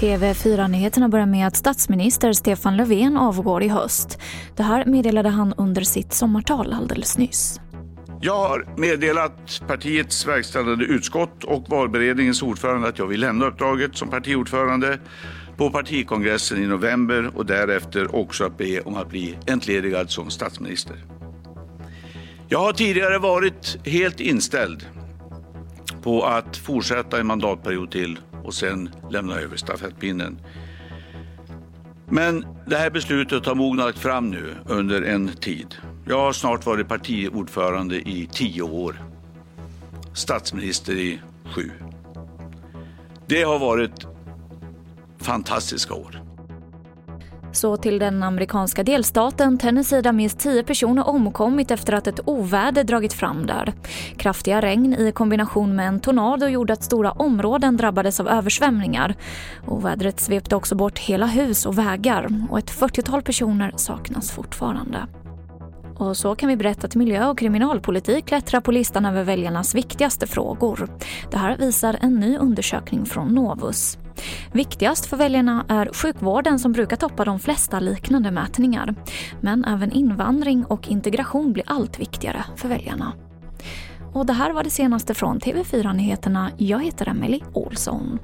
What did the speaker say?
TV4-nyheterna börjar med att statsminister Stefan Löfven avgår i höst. Det här meddelade han under sitt sommartal alldeles nyss. Jag har meddelat partiets verkställande utskott och valberedningens ordförande att jag vill lämna uppdraget som partiordförande på partikongressen i november och därefter också att be om att bli entledigad som statsminister. Jag har tidigare varit helt inställd på att fortsätta en mandatperiod till och sen lämna över stafettpinnen. Men det här beslutet har mognat fram nu under en tid. Jag har snart varit partiordförande i tio år. Statsminister i sju. Det har varit fantastiska år. Så till den amerikanska delstaten Tennessee där minst tio personer omkommit efter att ett oväder dragit fram där. Kraftiga regn i kombination med en tornado gjorde att stora områden drabbades av översvämningar. Ovädret svepte också bort hela hus och vägar och ett 40-tal personer saknas fortfarande. Och så kan vi berätta att miljö och kriminalpolitik klättrar på listan över väljarnas viktigaste frågor. Det här visar en ny undersökning från Novus. Viktigast för väljarna är sjukvården som brukar toppa de flesta liknande mätningar. Men även invandring och integration blir allt viktigare för väljarna. Och det här var det senaste från TV4 Nyheterna. Jag heter Emily Olsson.